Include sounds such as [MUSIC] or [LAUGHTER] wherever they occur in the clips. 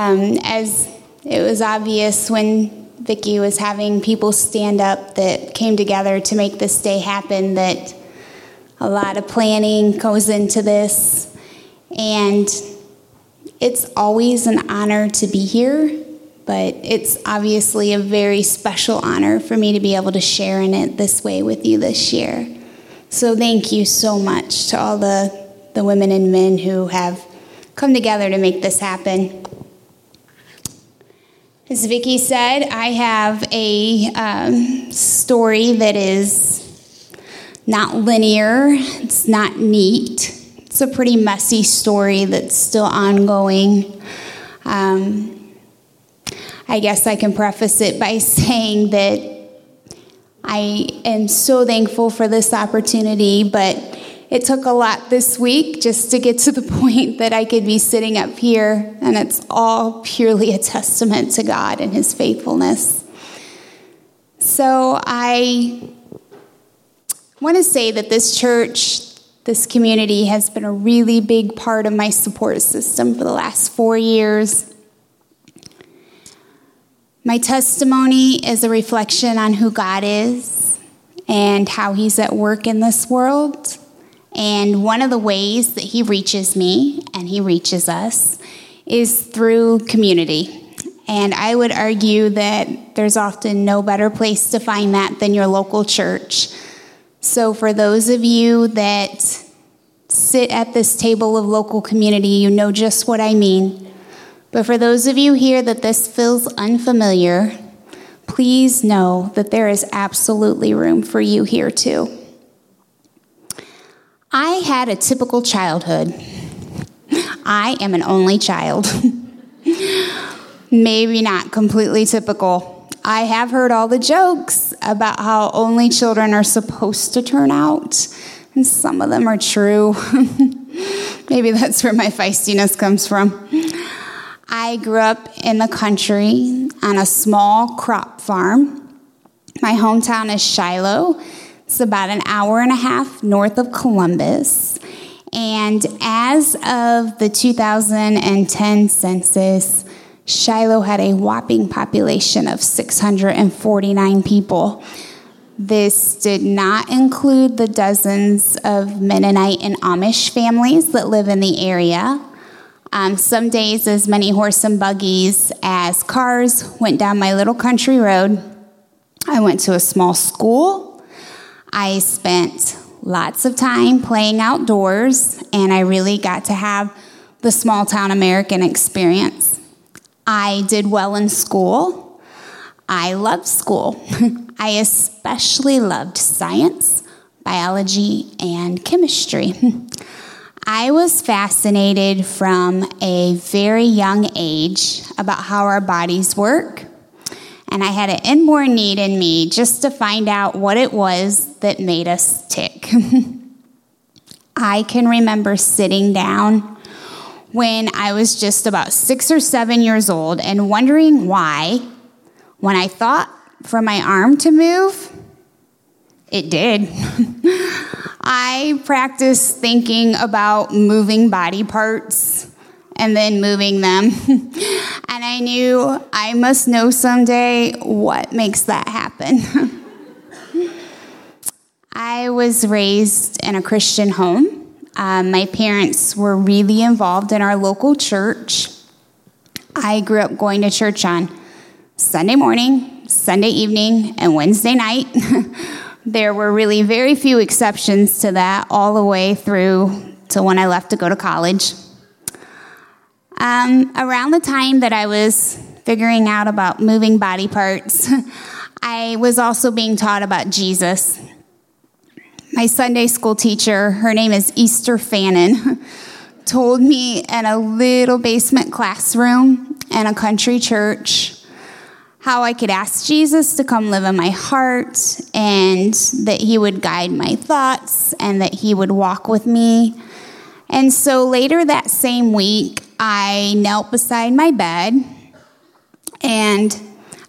Um, as it was obvious when Vicki was having people stand up that came together to make this day happen that a lot of planning goes into this. And it's always an honor to be here, but it's obviously a very special honor for me to be able to share in it this way with you this year. So thank you so much to all the, the women and men who have come together to make this happen. As Vicki said, I have a um, story that is not linear, it's not neat. It's a pretty messy story that's still ongoing. Um, I guess I can preface it by [LAUGHS] saying that I am so thankful for this opportunity, but it took a lot this week just to get to the [LAUGHS] point that I could be sitting up here, and it's all purely a testament to God and His faithfulness. So I want to say that this church, this community, has been a really big part of my support system for the last four years. My testimony is a reflection on who God is and how He's at work in this world. And one of the ways that he reaches me and he reaches us is through community. And I would argue that there's often no better place to find that than your local church. So, for those of you that sit at this table of local community, you know just what I mean. But for those of you here that this feels unfamiliar, please know that there is absolutely room for you here too. I had a typical childhood. I am an only child. Maybe not completely typical. I have heard all the jokes about how only children are supposed to turn out, and some of them are true. [LAUGHS] Maybe that's where my feistiness comes from. I grew up in the country on a small crop farm. My hometown is Shiloh, it's about an hour and a half north of Columbus. And as of the 2010 census, Shiloh had a whopping population of 649 people. This did not include the dozens of Mennonite and Amish families that live in the area. Um, some days, as many horse and buggies as cars went down my little country road. I went to a small school I spent lots of time playing outdoors, and I really got to have the small town American experience. I did well in school. I loved school. [LAUGHS] I especially loved science, biology, and chemistry. [LAUGHS] I was fascinated from a very young age about how our bodies work and I had an inborn need in me just to find out what it was that made us tick. [LAUGHS] I can remember sitting down when I was just about six or seven years old and wondering why, when I thought for my arm to move, it did. [LAUGHS] I practiced thinking about moving body parts and then moving them. [LAUGHS] and I knew I must know someday what makes that happen. [LAUGHS] I was raised in a Christian home. Um, my parents were really involved in our local church. I grew up going to church on Sunday morning, Sunday evening, and Wednesday night. [LAUGHS] there were really very few exceptions to that all the way through to when I left to go to college. Um, around the time that I was figuring out about moving body parts, [LAUGHS] I was also being taught about Jesus. My Sunday school teacher, her name is Easter Fannin, [LAUGHS] told me in a little basement classroom in a country church how I could ask Jesus to come live in my heart and that he would guide my thoughts and that he would walk with me. And so later that same week, I knelt beside my bed, and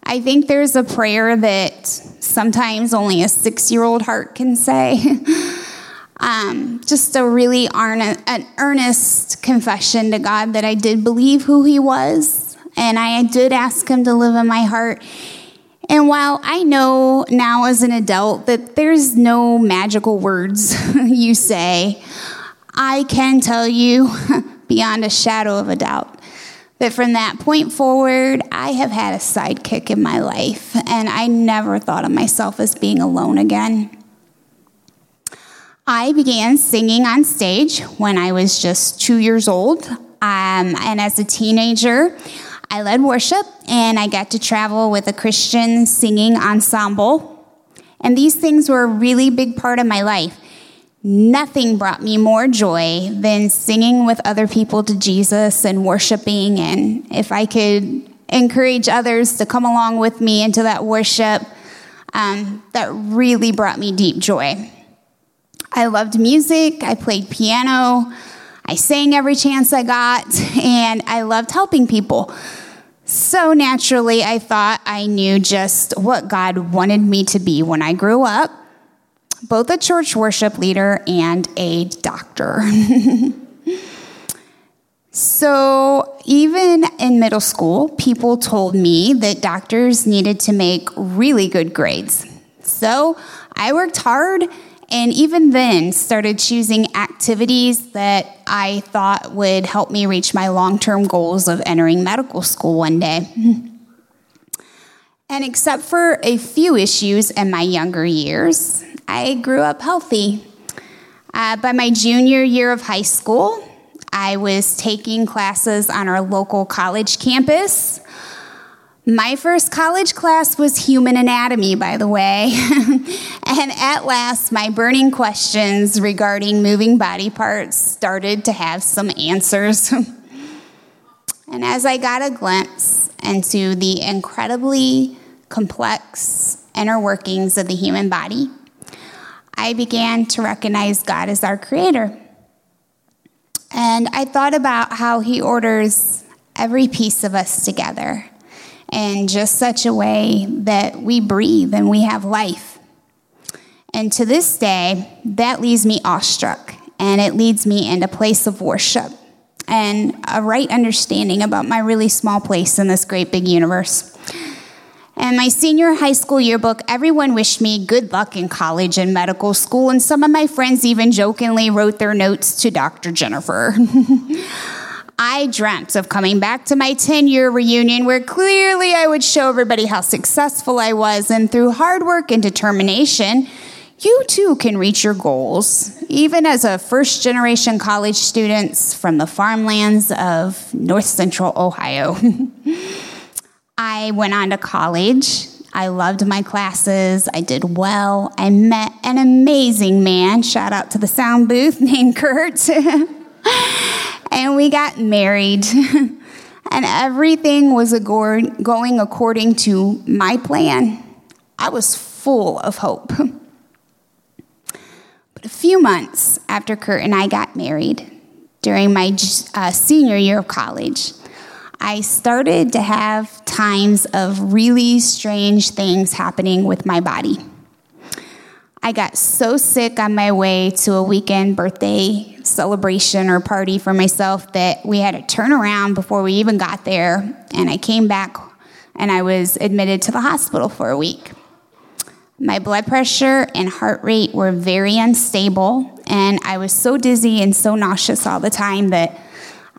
I think there's a prayer that sometimes only a six year old heart can say. [LAUGHS] um, just a really an earnest confession to God that I did believe who He was and I did ask Him to live in my heart. And while I know now as an adult that there's no magical words [LAUGHS] you say, I can tell you [LAUGHS] beyond a shadow of a doubt But from that point forward, I have had a sidekick in my life, and I never thought of myself as being alone again. I began singing on stage when I was just two years old. Um, and as a teenager, I led worship and I got to travel with a Christian singing ensemble. And these things were a really big part of my life. Nothing brought me more joy than singing with other people to Jesus and worshiping. And if I could encourage others to come along with me into that worship, um, that really brought me deep joy. I loved music, I played piano, I sang every chance I got, [LAUGHS] and I loved helping people. So naturally, I thought I knew just what God wanted me to be when I grew up both a church worship leader and a doctor. [LAUGHS] so, even in middle school, people told me that doctors needed to make really good grades. So, I worked hard and even then started choosing activities that I thought would help me reach my long term goals of entering medical school one day. [LAUGHS] And except for a few issues in my younger years, I grew up healthy. Uh, by my junior year of high school, I was taking classes on our local college campus. My first college class was human anatomy, by the way. [LAUGHS] and at last, my burning questions regarding moving body parts started to have some answers. [LAUGHS] and as I got a glimpse into the incredibly complex inner workings of the human body, I began to recognize God as our creator. And I thought about how He orders every piece of us together in just such a way that we breathe and we have life. And to this day, that leaves me awestruck and it leads me into place of worship and a right understanding about my really small place in this great big universe. And my senior high school yearbook, everyone wished me good luck in college and medical school, and some of my friends even jokingly wrote their notes to Dr. Jennifer. [LAUGHS] I dreamt of coming back to my 10 year reunion where clearly I would show everybody how successful I was, and through hard work and determination, you too can reach your goals, even as a first generation college student from the farmlands of north central Ohio. [LAUGHS] I went on to college. I loved my classes. I did well. I met an amazing man, shout out to the sound booth, [LAUGHS] named Kurt. [LAUGHS] and we got married. [LAUGHS] and everything was going according to my plan. I was full of hope. But a few months after Kurt and I got married, during my uh, senior year of college, I started to have times of really strange things happening with my body. I got so sick on my way to a weekend birthday celebration or party for myself that we had to turn around before we even got there. And I came back and I was admitted to the hospital for a week. My blood pressure and heart rate were very unstable, and I was so dizzy and so nauseous all the time that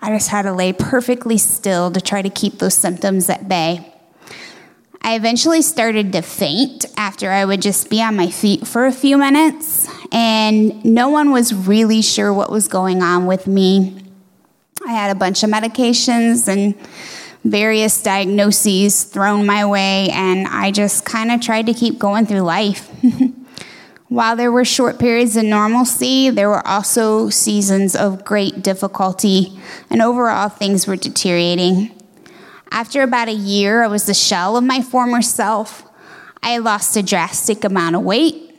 I just had to lay perfectly still to try to keep those symptoms at bay. I eventually started to faint after I would just be on my feet for a few minutes, and no one was really sure what was going on with me. I had a bunch of medications and various diagnoses thrown my way, and I just kind of tried to keep going through life. [LAUGHS] While there were short periods of normalcy, there were also seasons of great difficulty, and overall things were deteriorating. After about a year, I was the shell of my former self. I lost a drastic amount of weight.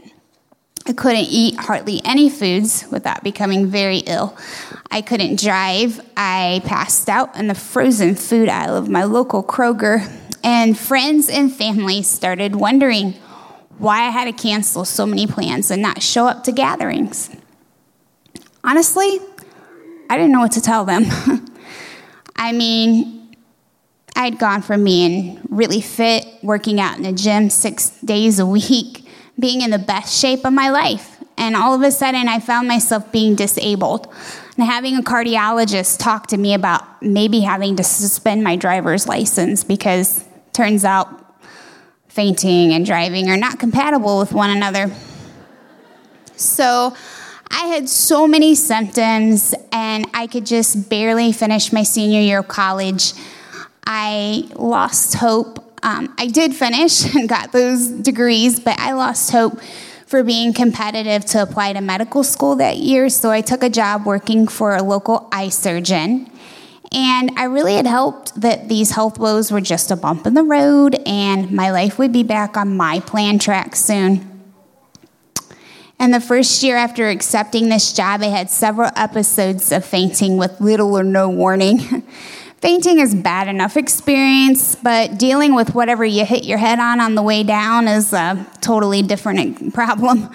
I couldn't eat hardly any foods without becoming very ill. I couldn't drive. I passed out in the frozen food aisle of my local Kroger. And friends and family started wondering why I had to cancel so many plans and not show up to gatherings. Honestly, I didn't know what to tell them. [LAUGHS] I mean, I'd gone from being really fit, working out in the gym six days a week, being in the best shape of my life. And all of a sudden, I found myself being disabled and having a cardiologist talk to me about maybe having to suspend my driver's license because turns out fainting and driving are not compatible with one another. So I had so many symptoms, and I could just barely finish my senior year of college. I lost hope. Um, I did finish [LAUGHS] and got those degrees, but I lost hope for being competitive to apply to medical school that year. So I took a job working for a local eye surgeon. And I really had hoped that these health woes were just a bump in the road and my life would be back on my plan track soon. And the first year after accepting this job, I had several episodes of fainting with little or no warning. [LAUGHS] Fainting is bad enough experience, but dealing with whatever you hit your head on on the way down is a totally different [LAUGHS] problem.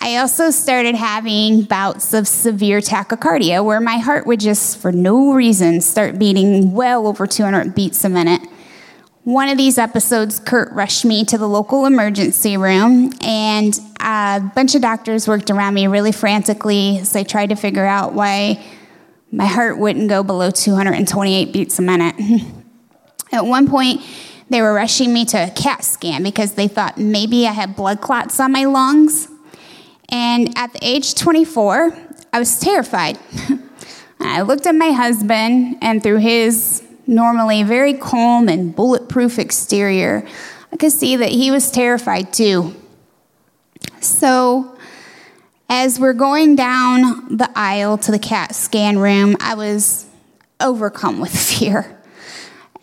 I also started having bouts of severe tachycardia where my heart would just, for no reason, start beating well over 200 beats a minute. One of these episodes, Kurt rushed me to the local emergency room, and a bunch of doctors worked around me really frantically as they tried to figure out why my heart wouldn't go below 228 beats a minute. [LAUGHS] At one point, they were rushing me to a CAT scan because they thought maybe I had blood clots on my lungs. And at the age 24, I was terrified. [LAUGHS] I looked at my husband, and through his normally very calm and bulletproof exterior, I could see that he was terrified too. So as we're going down the aisle to the CAT scan room, I was overcome with [LAUGHS] fear.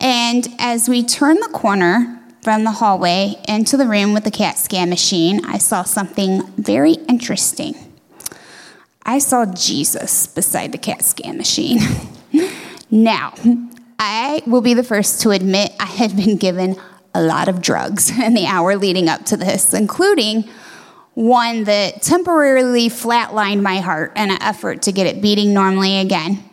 And as we turned the corner from the hallway into the room with the CAT scan machine, I saw something very interesting. I saw Jesus beside the CAT scan machine. [LAUGHS] now, I will be the first to admit I had been given a lot of drugs in the hour leading up to this, including one that temporarily flatlined my heart in an effort to get it beating normally again.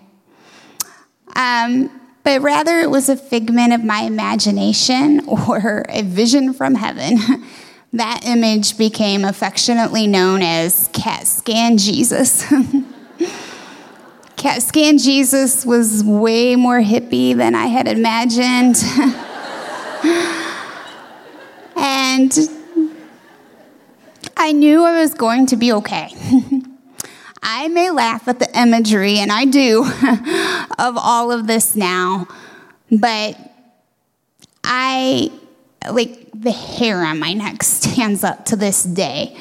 Um, but rather, it was a figment of my imagination [LAUGHS] or a vision from heaven. [LAUGHS] that image became affectionately known as CAT Scan Jesus. [LAUGHS] CAT Scan Jesus was way more hippie than I had imagined. and I knew I was going to be okay. I may laugh at the imagery, and I do, [LAUGHS] of all of this now, but I, like, the hair on my neck stands up to this day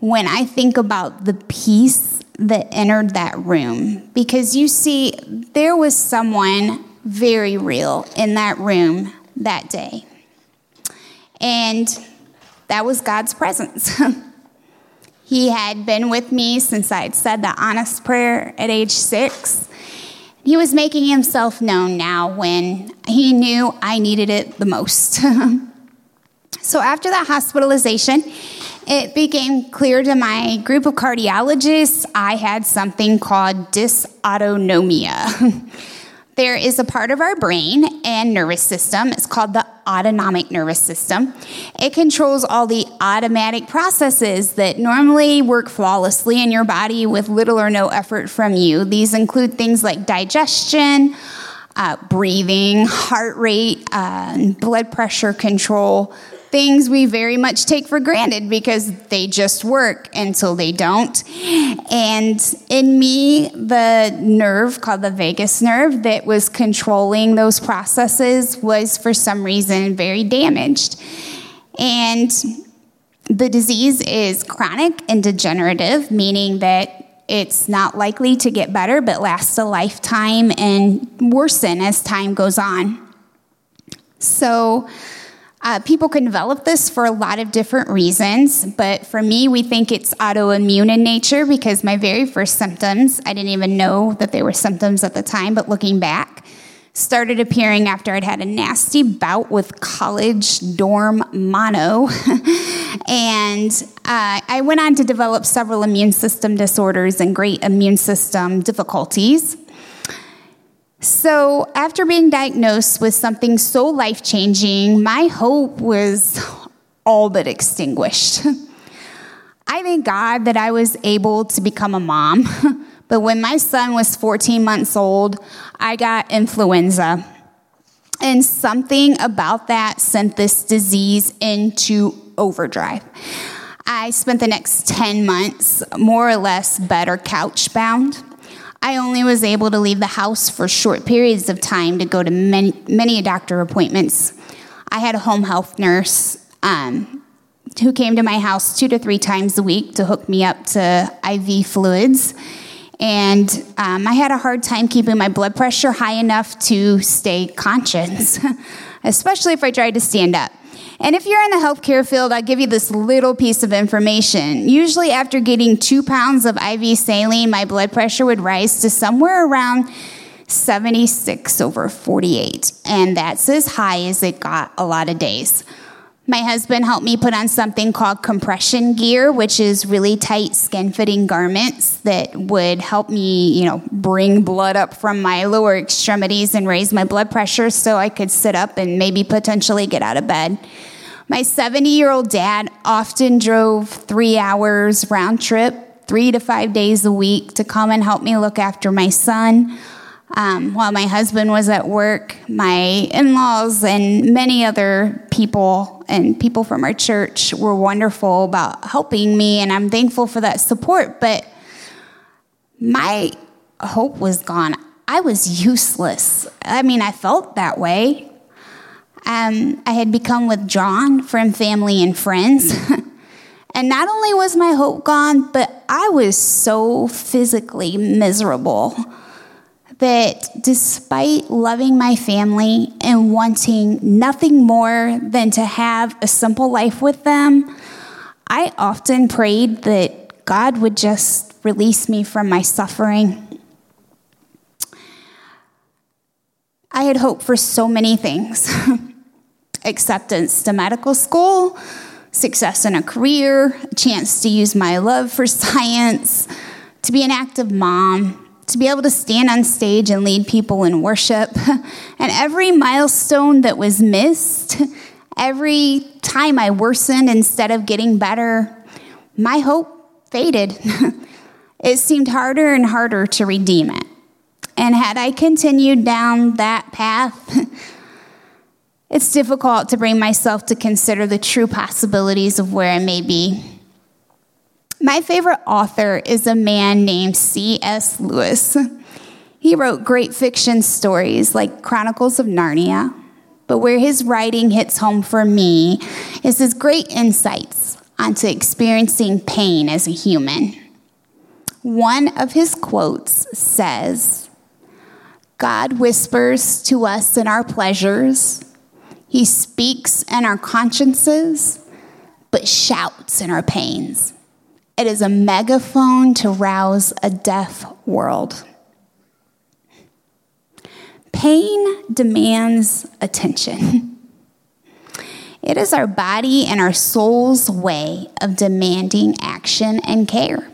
when I think about the peace that entered that room. Because you see, there was someone very real in that room that day. And that was God's presence. [LAUGHS] he had been with me since I'd said the honest prayer at age six. He was making himself known now when he knew I needed it the most. [LAUGHS] so after that hospitalization, it became clear to my group of cardiologists I had something called dysautonomia. [LAUGHS] There is a part of our brain and nervous system. It's called the autonomic nervous system. It controls all the automatic processes that normally work flawlessly in your body with little or no effort from you. These include things like digestion, uh, breathing, heart rate, uh, blood pressure control, things we very much take for granted because they just work until they don't. And in me, the nerve called the vagus nerve that was controlling those processes was for some reason very damaged. And the disease is chronic and degenerative, meaning that it's not likely to get better but lasts a lifetime and worsen as time goes on. So, uh, people can develop this for a lot of different reasons, but for me, we think it's autoimmune in nature because my very first symptoms, I didn't even know that they were symptoms at the time, but looking back, started appearing after I'd had a nasty bout with college dorm mono. [LAUGHS] and uh, I went on to develop several immune system disorders and great immune system difficulties. So, after being diagnosed with something so life changing, my hope was all but extinguished. [LAUGHS] I thank God that I was able to become a mom, [LAUGHS] but when my son was 14 months old, I got influenza. And something about that sent this disease into overdrive. I spent the next 10 months more or less better couch bound. I only was able to leave the house for short periods of time to go to many, many doctor appointments. I had a home health nurse um, who came to my house two to three times a week to hook me up to IV fluids. And um, I had a hard time keeping my blood pressure high enough to stay conscious, [LAUGHS] especially if I tried to stand up. And if you're in the healthcare field, I'll give you this little piece of information. Usually, after getting two pounds of IV saline, my blood pressure would rise to somewhere around 76 over 48. And that's as high as it got a lot of days. My husband helped me put on something called compression gear, which is really tight skin fitting garments that would help me, you know, bring blood up from my lower extremities and raise my blood pressure so I could sit up and maybe potentially get out of bed. My 70 year old dad often drove three hours round trip, three to five days a week to come and help me look after my son. Um, while my husband was at work, my in laws and many other people and people from our church were wonderful about helping me, and I'm thankful for that support. But my hope was gone. I was useless. I mean, I felt that way. Um, I had become withdrawn from family and friends. [LAUGHS] and not only was my hope gone, but I was so physically miserable that despite loving my family and wanting nothing more than to have a simple life with them, I often prayed that God would just release me from my suffering. I had hoped for so many things [LAUGHS] acceptance to medical school, success in a career, a chance to use my love for [LAUGHS] science, to be an active mom, to be able to stand on stage and lead people in worship. [LAUGHS] And every milestone that was missed, every time I worsened instead of getting better, my hope faded. [LAUGHS] it seemed harder and harder to redeem it. And had I continued down that path, [LAUGHS] it's difficult to bring myself to consider the true possibilities of where I may be. My favorite author is a man named C.S. Lewis. He wrote great fiction stories like Chronicles of Narnia, but where his writing hits home for me is his great insights onto experiencing pain as a human. One of his quotes says, God whispers to us in our pleasures, He speaks in our consciences, but shouts in our pains. It is a megaphone to rouse a deaf world. Pain demands attention. [LAUGHS] It is our body and our soul's way of demanding action and care.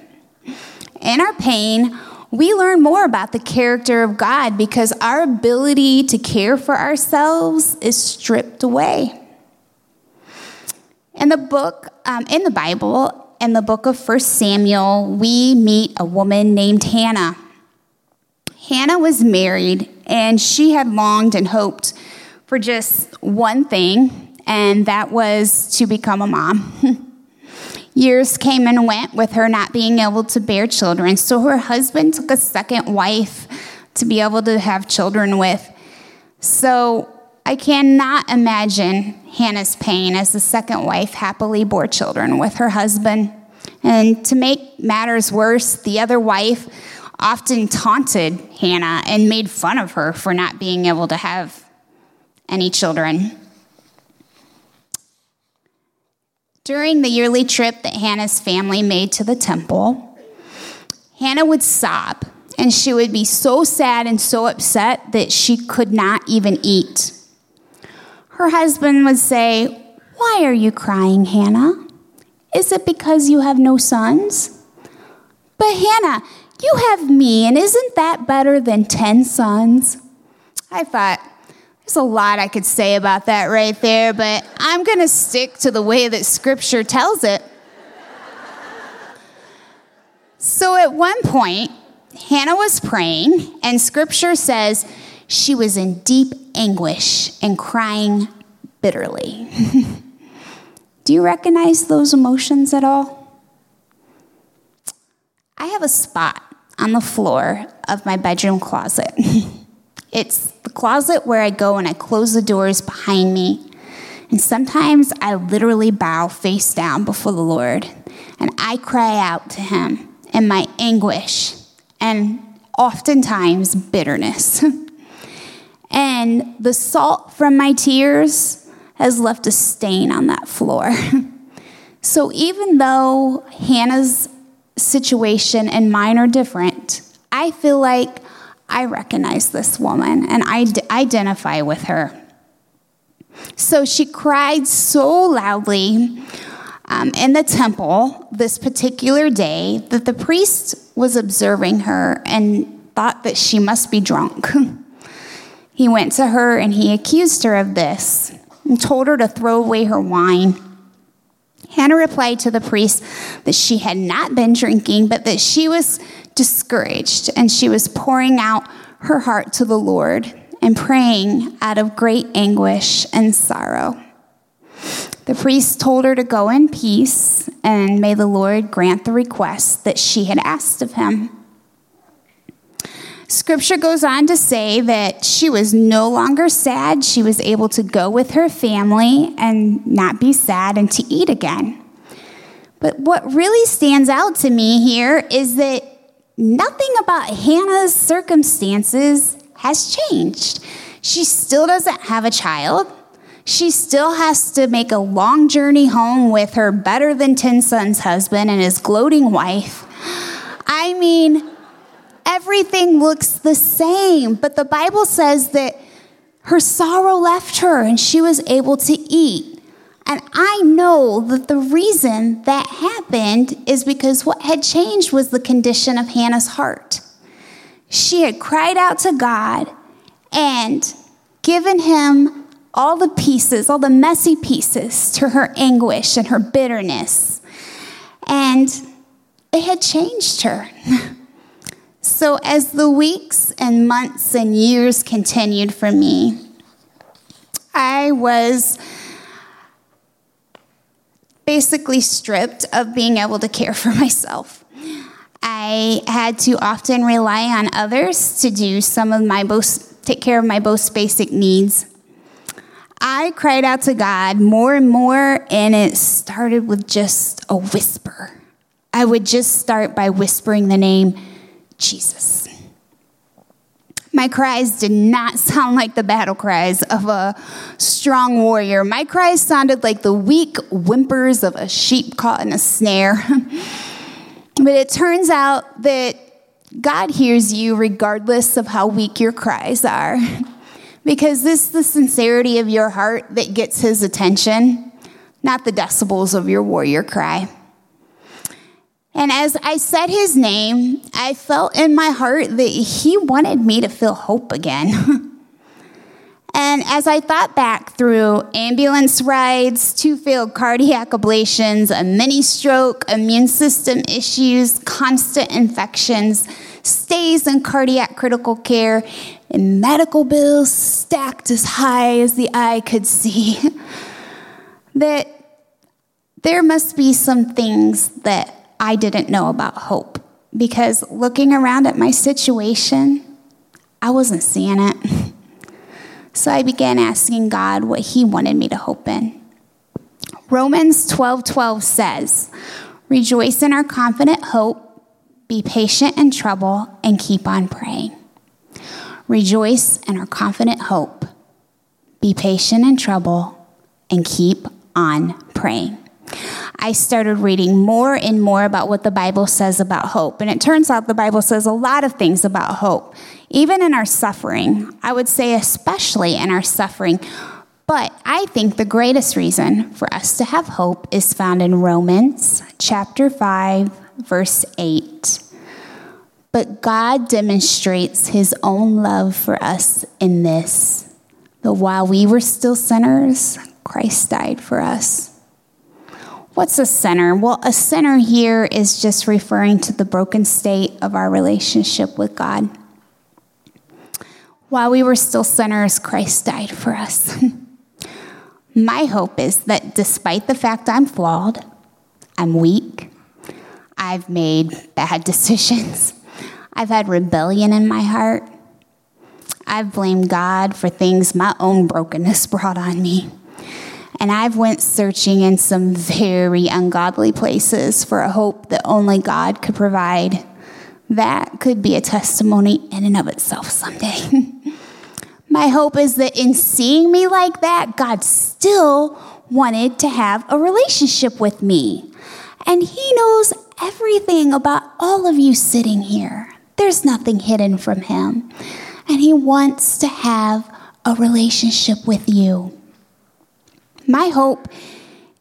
In our pain, we learn more about the character of God because our ability to care for ourselves is stripped away. In the book, um, in the Bible, in the book of 1 Samuel, we meet a woman named Hannah. Hannah was married, and she had longed and hoped for just one thing, and that was to become a mom. [LAUGHS] Years came and went with her not being able to bear children, so her husband took a second wife to be able to have children with. So I cannot imagine Hannah's pain as the second wife happily bore children with her husband. And to make matters worse, the other wife often taunted Hannah and made fun of her for not being able to have any children. During the yearly trip that Hannah's family made to the temple, Hannah would sob and she would be so sad and so upset that she could not even eat her husband would say, Why are you crying, Hannah? Is it because you have no sons? But Hannah, you have me, and isn't that better than 10 sons? I thought, there's a lot I could say about that right there, but I'm going to stick to the way that scripture tells it. so at one point, Hannah was praying, and scripture says she was in deep anguish and crying bitterly. [LAUGHS] Do you recognize those emotions at all? I have a spot on the floor of my bedroom closet. [LAUGHS] it's the closet where I go and I close the doors behind me. And sometimes I literally bow face down before the Lord and I cry out to Him in my anguish and oftentimes bitterness. [LAUGHS] and the salt from my tears has left a stain on that floor. [LAUGHS] so even though Hannah's situation and mine are different, I feel like I recognize this woman and I d- identify with her. So she cried so loudly um, in the temple this particular day that the priest was observing her and thought that she must be drunk. [LAUGHS] he went to her and he accused her of this and told her to throw away her wine. Hannah replied to the priest that she had not been drinking, but that she was discouraged and she was pouring out her heart to the Lord and praying out of great anguish and sorrow. The priest told her to go in peace, and may the Lord grant the request that she had asked of him. Scripture goes on to say that she was no longer sad. She was able to go with her family and not be sad and to eat again. But what really stands out to me here is that nothing about Hannah's circumstances has changed. She still doesn't have a child. She still has to make a long journey home with her better than 10 sons husband and his gloating wife. I mean, everything looks the same, but the Bible says that her sorrow left her and she was able to eat. And I know that the reason that happened is because what had changed was the condition of Hannah's heart. She had cried out to God and given him all the pieces, all the messy pieces to her anguish and her bitterness. And it had changed her. [LAUGHS] so, as the weeks and months and years continued for me, I was basically stripped of being able to care for [LAUGHS] myself. I had to often rely on others to do some of my most, take care of my most basic needs. I cried out to God more and more, and it started with just a whisper. I would just start by whispering the name Jesus. My cries did not [LAUGHS] sound like the battle cries of a strong warrior. My cries sounded like the weak whimpers of a sheep caught in a snare. [LAUGHS] but it turns out that God hears you regardless of how weak your cries are. [LAUGHS] Because this is the sincerity of your heart that gets his attention, not the decibels of your warrior cry. And as I said his name, I felt in my heart that he wanted me to feel hope again. [LAUGHS] and as I thought back through ambulance rides, two failed cardiac ablations, a mini stroke, immune system issues, constant infections, stays in cardiac critical care, and medical bills stacked as high as the eye could see, [LAUGHS] that there must be some things that I didn't know about hope because looking around at my situation, I wasn't seeing it. So I began asking God what He wanted me to hope in. Romans 12 12 says, Rejoice in our confident hope, be patient in trouble, and keep on praying. Rejoice in our confident hope, be patient in trouble, and keep on praying. I started reading more and more about what the Bible says about hope. And it turns out the Bible says a lot of things about hope, even in our suffering. I would say, especially in our suffering. But I think the greatest reason for us to have hope is found in Romans chapter 5, verse 8. But God demonstrates his own love for us in this that while we were still sinners, Christ died for us. What's a sinner? Well, a sinner here is just referring to the broken state of our relationship with God. While we were still sinners, Christ died for us. [LAUGHS] My hope is that despite the fact I'm flawed, I'm weak, I've made bad [LAUGHS] decisions, I've had rebellion in my heart, I've blamed God for things my own brokenness [LAUGHS] brought on me. And I've went searching in some very ungodly places for a hope that only God could provide. That could be a testimony in and of itself someday. [LAUGHS] My hope is that in seeing me like that, God still wanted to have a relationship with me. And He knows everything about all of you sitting here. There's nothing hidden from Him. And He wants to have a relationship with you. My hope,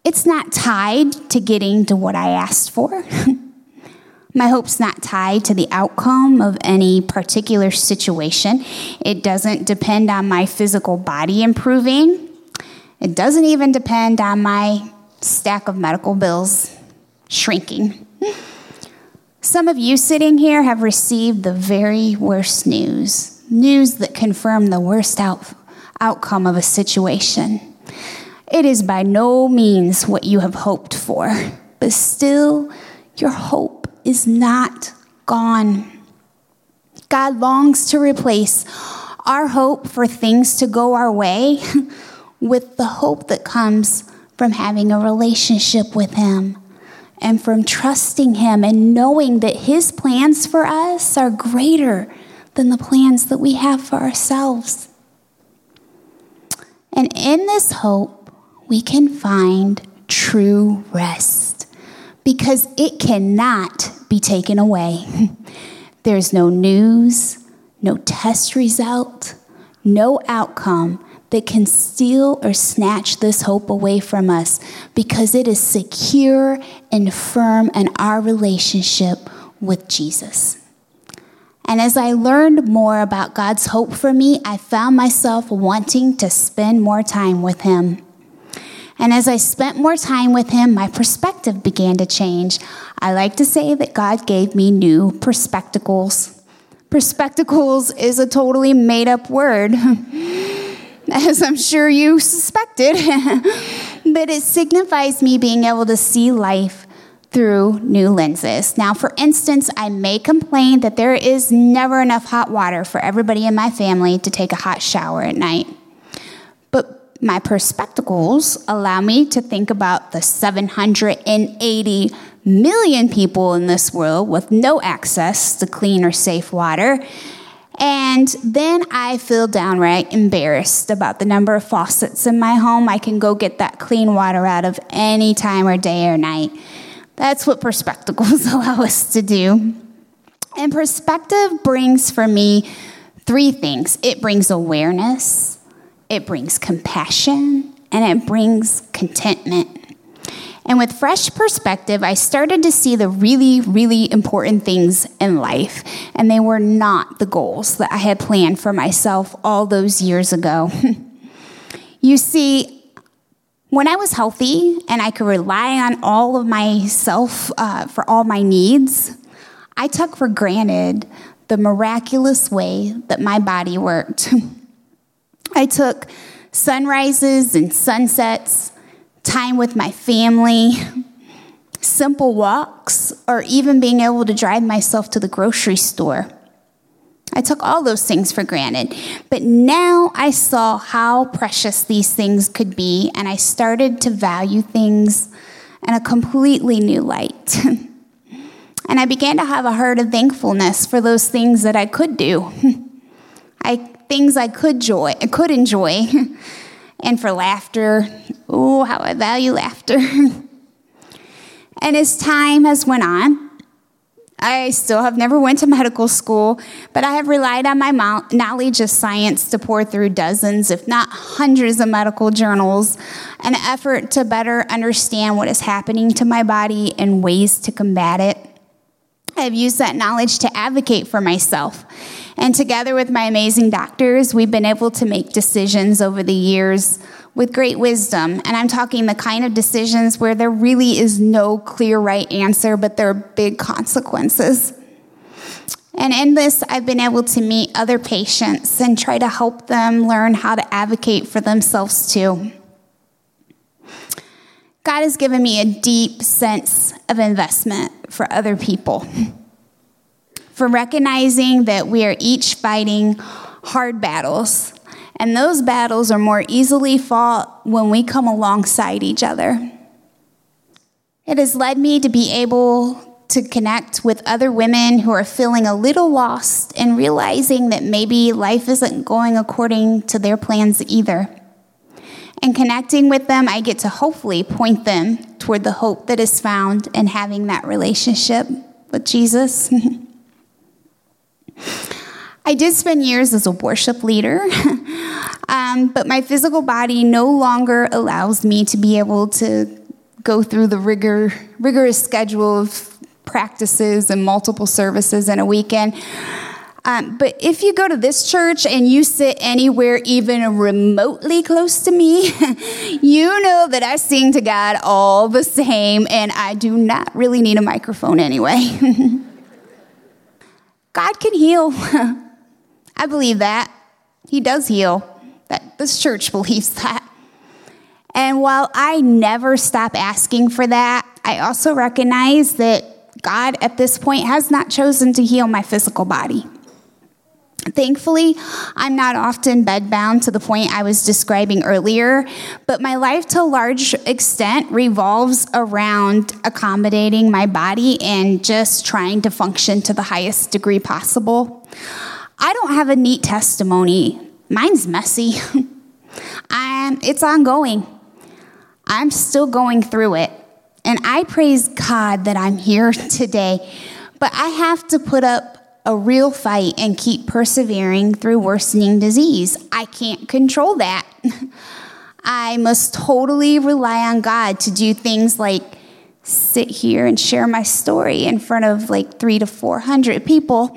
it's not tied to getting to what I asked for. [LAUGHS] My hope's not tied to the outcome of any particular situation. It doesn't depend on my physical body improving. It doesn't even depend on my stack of medical bills shrinking. [LAUGHS] Some of you sitting here have received the very worst news news that confirmed the worst out- outcome of a situation. It is by no means what you have hoped for, but still, your hope is not gone. God longs to replace our hope for things to go our way [LAUGHS] with the hope that comes from having a relationship with Him and from trusting Him and knowing that His plans for us are greater than the plans that we have for ourselves. And in this hope, we can find true rest because it cannot be taken away. [LAUGHS] There's no news, no test result, no outcome that can steal or snatch this hope away from us because it is secure and firm in our relationship with Jesus. And as I learned more about God's hope for me, I found myself wanting to spend more time with Him. And as I spent more time with him, my perspective began to change. I like to say that God gave me new perspectacles. Perspectacles is a totally made up word, [LAUGHS] as I'm sure you suspected, [LAUGHS] but it signifies me being able to see life through new lenses. Now, for instance, I may complain that there is never enough hot water for everybody in my family to take a hot shower at night. My perspectacles allow me to think about the 780 million people in this world with no access to clean or safe water. And then I feel downright embarrassed about the number of faucets in my home I can go get that clean water out of any time or day or night. That's what perspectacles [LAUGHS] allow us to do. And perspective brings for me three things it brings awareness, it brings compassion, and it brings contentment. And with fresh perspective, I started to see the really, really important things in life. And they were not the goals that I had planned for myself all those years ago. [LAUGHS] you see, when I was healthy and I could rely on all of myself uh, for all my needs, I took for granted the miraculous way that my body worked. [LAUGHS] I took sunrises and sunsets, time with my family, simple walks, or even being able to drive myself to the grocery store. I took all those things for granted. But now I saw how precious these things could be, and I started to value things in a completely new light. [LAUGHS] and I began to have a heart of thankfulness for those things that I could do. [LAUGHS] I things I could joy, could enjoy, [LAUGHS] and for laughter. Oh, how I value laughter. [LAUGHS] and as time has went on, I still have never went to medical school, but I have relied on my knowledge of science to pour through dozens, if not hundreds of medical journals, an effort to better understand what is happening to my body and ways to combat it. I've used that knowledge to advocate for myself. And together with my amazing doctors, we've been able to make decisions over the years with great wisdom. And I'm talking the kind of decisions where there really is no clear right answer, but there are big consequences. And in this, I've been able to meet other patients and try to help them learn how to advocate for themselves too. God has given me a deep sense of investment for other people. For recognizing that we are each fighting hard battles, and those battles are more easily fought when we come alongside each other. It has led me to be able to connect with other women who are feeling a little lost and realizing that maybe life isn't going according to their plans either. And connecting with them, I get to hopefully point them toward the hope that is found in having that relationship with Jesus. [LAUGHS] I did spend years as a worship leader, [LAUGHS] um, but my physical body no longer allows me to be able to go through the rigor, rigorous schedule of practices and multiple services in a weekend. Um, but if you go to this church and you sit anywhere even remotely close to me, [LAUGHS] you know that I sing to God all the same, and I do not really need a microphone anyway. [LAUGHS] God can heal. [LAUGHS] I believe that. He does heal. That this church [LAUGHS] believes that. And while I never stop asking for that, I also recognize that God at this point has not chosen to heal my physical body. Thankfully, I'm not often bedbound to the point I was describing earlier, but my life to a large extent revolves around accommodating my body and just trying to function to the highest degree possible. I don't have a neat testimony. Mine's messy. [LAUGHS] I'm, it's ongoing. I'm still going through it. And I praise God that I'm here [LAUGHS] today. But I have to put up a real fight and keep persevering through worsening disease. I can't control that. [LAUGHS] I must totally rely on God to do things like sit here and share my story in front of like three to 400 people.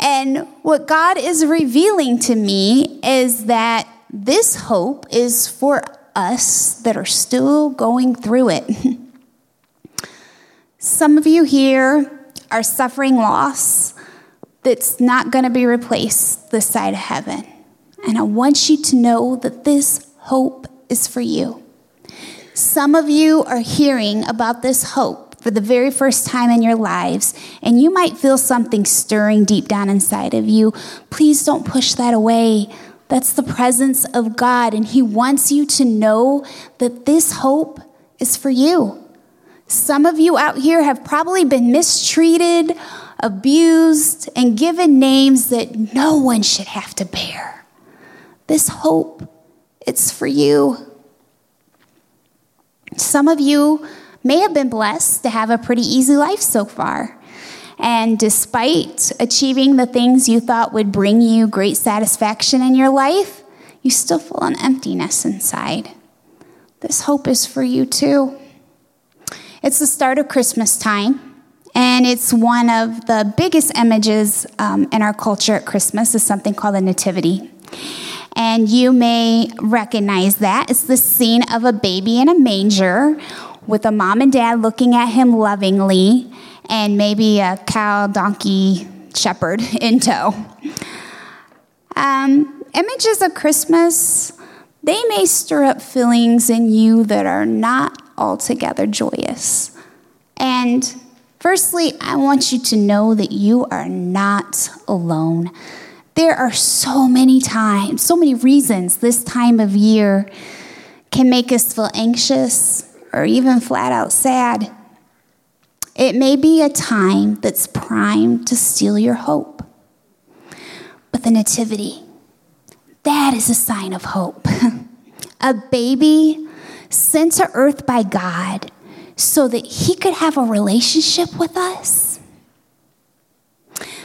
And what God is revealing to me is that this hope is for us that are still going through it. [LAUGHS] Some of you here are suffering loss that's not going to be replaced this side of heaven. And I want you to know that this hope is for you. Some of you are hearing about this hope for the very first time in your lives, and you might feel something stirring deep down inside of you. Please don't push that away. That's the presence of God, and He wants you to know that this hope is for you. Some of you out here have probably been mistreated abused, and given names that no one should have to bear. This hope, it's for you. Some of you may have been blessed to have a pretty easy life so far. And despite achieving the things you thought would bring you great satisfaction in your life, you still feel an emptiness inside. This hope is for you too. It's the start of Christmas time. And it's one of the biggest images um, in our culture at Christmas is something called the Nativity. And you may recognize that. It's the scene of a baby in a manger with a mom and dad looking at him lovingly and maybe a cow, donkey, shepherd [LAUGHS] in tow. Um, images of Christmas, they may stir up feelings in you that are not altogether joyous. And Firstly, I want you to know that you are not alone. There are so many times, so many reasons this time of year can make us feel anxious or even flat out sad. It may be a time that's primed to steal your hope. But the Nativity, that is a sign of hope. [LAUGHS] a baby sent to earth by God so that he could have a relationship with us.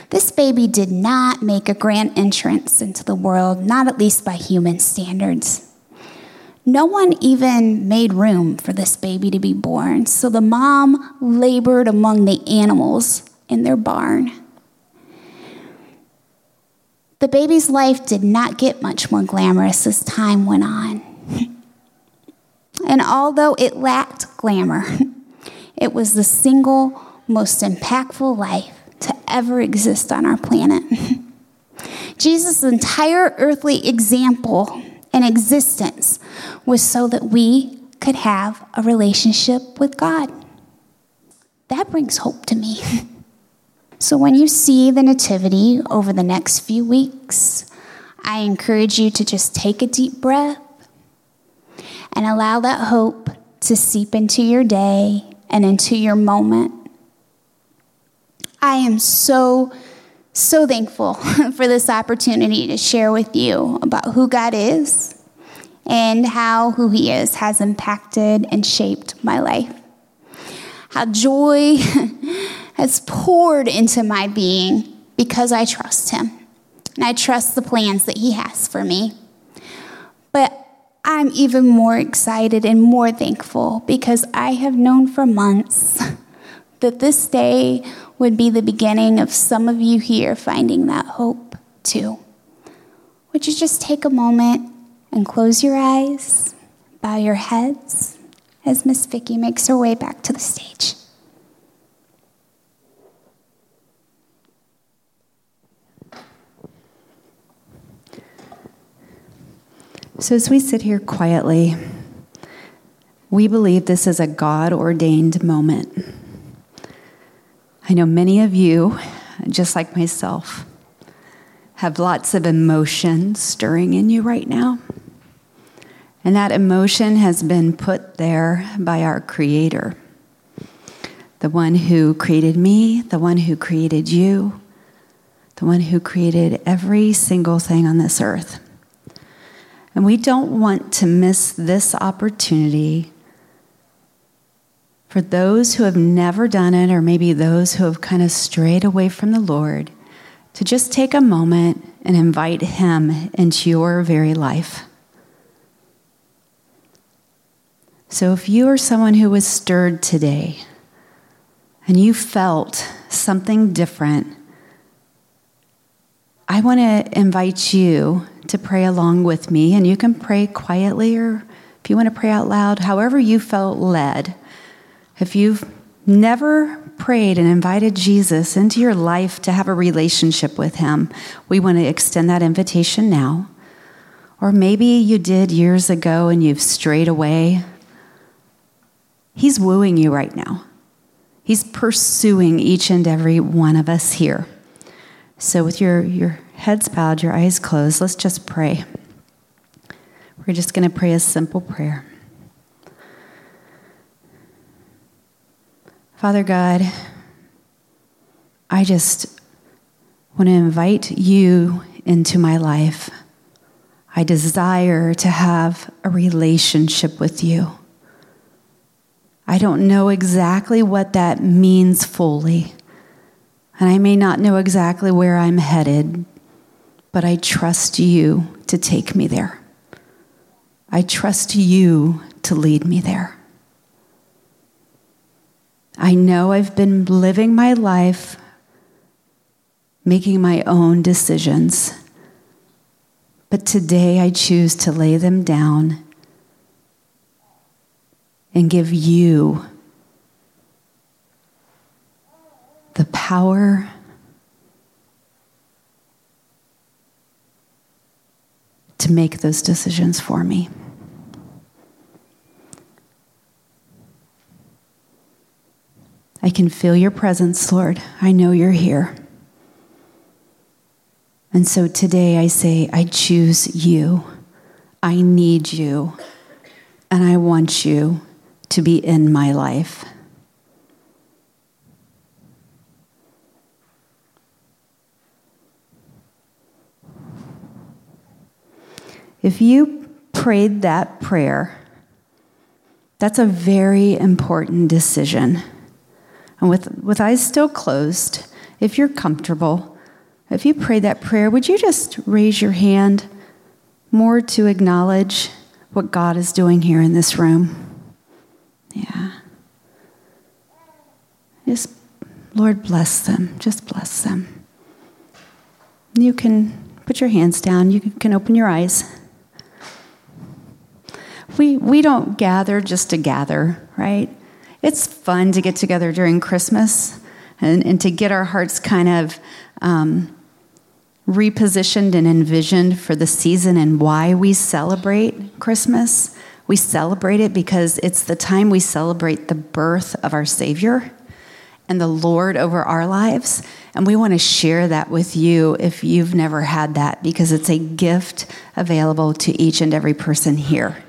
This baby did not make a grand entrance into the world, not at least by human standards. No one even made room for this baby to be born, so the mom labored among the animals in their barn. The baby's life did not get much more glamorous as time went on. [LAUGHS] and although it lacked glamour, [LAUGHS] it was the single most impactful life to ever exist on our planet. [LAUGHS] Jesus' entire earthly example and existence was so that we could have a relationship with God. That brings hope to me. [LAUGHS] so when you see the Nativity over the next few weeks, I encourage you to just take a deep breath and allow that hope to seep into your day and into your moment. I am so so thankful [LAUGHS] for this opportunity to share with you about who God is and how who He is has impacted and shaped my life. How joy [LAUGHS] has poured into my being because I trust Him and I trust the plans that He has for me. But I'm even more excited and more thankful because I have known for months [LAUGHS] that this day would be the beginning of some of you here finding that hope too. Would you just take a moment and close your eyes, bow your heads as Miss Vicky makes her way back to the stage? So, as we sit here quietly, we believe this is a God ordained moment. I know many of you, just like myself, have lots of emotion stirring in you right now. And that emotion has been put there by our Creator, the one who created me, the one who created you, the one who created every single thing on this earth. And we don't want to miss this opportunity for those who have never done it, or maybe those who have kind of strayed away from the Lord, to just take a moment and invite Him into your very life. So, if you are someone who was stirred today and you felt something different, I want to invite you to pray along with me, and you can pray quietly or if you want to pray out loud, however you felt led. If you've never prayed and invited Jesus into your life to have a relationship with Him, we want to extend that invitation now. Or maybe you did years ago and you've strayed away. He's wooing you right now. He's pursuing each and every one of us here. So, with your, your heads bowed, your eyes closed, let's just pray. We're just going to pray a simple prayer. Father God, I just want to invite you into my life. I desire to have a relationship with you. I don't know exactly what that means fully, and I may not know exactly where I'm headed, but I trust you to take me there. I trust you to lead me there. I know I've been living my life making my own decisions, but today I choose to lay them down and give you the power to make those decisions for me. I can feel your presence, Lord. I know you're here. And so today I say, I choose you. I need you. And I want you to be in my life. If you prayed that prayer, that's a very important decision. And with, with eyes still closed, if you're comfortable, if you pray that prayer, would you just raise your hand more to acknowledge what God is doing here in this room? Yeah. Just Lord, bless them. Just bless them. You can put your hands down. You can open your eyes. We, we don't gather just to gather, right? It's fun to get together during Christmas and, and to get our hearts kind of um, repositioned and envisioned for the season and why we celebrate Christmas. We celebrate it because it's the time we celebrate the birth of our Savior and the Lord over our lives. And we want to share that with you if you've never had that because it's a gift available to each and every person here.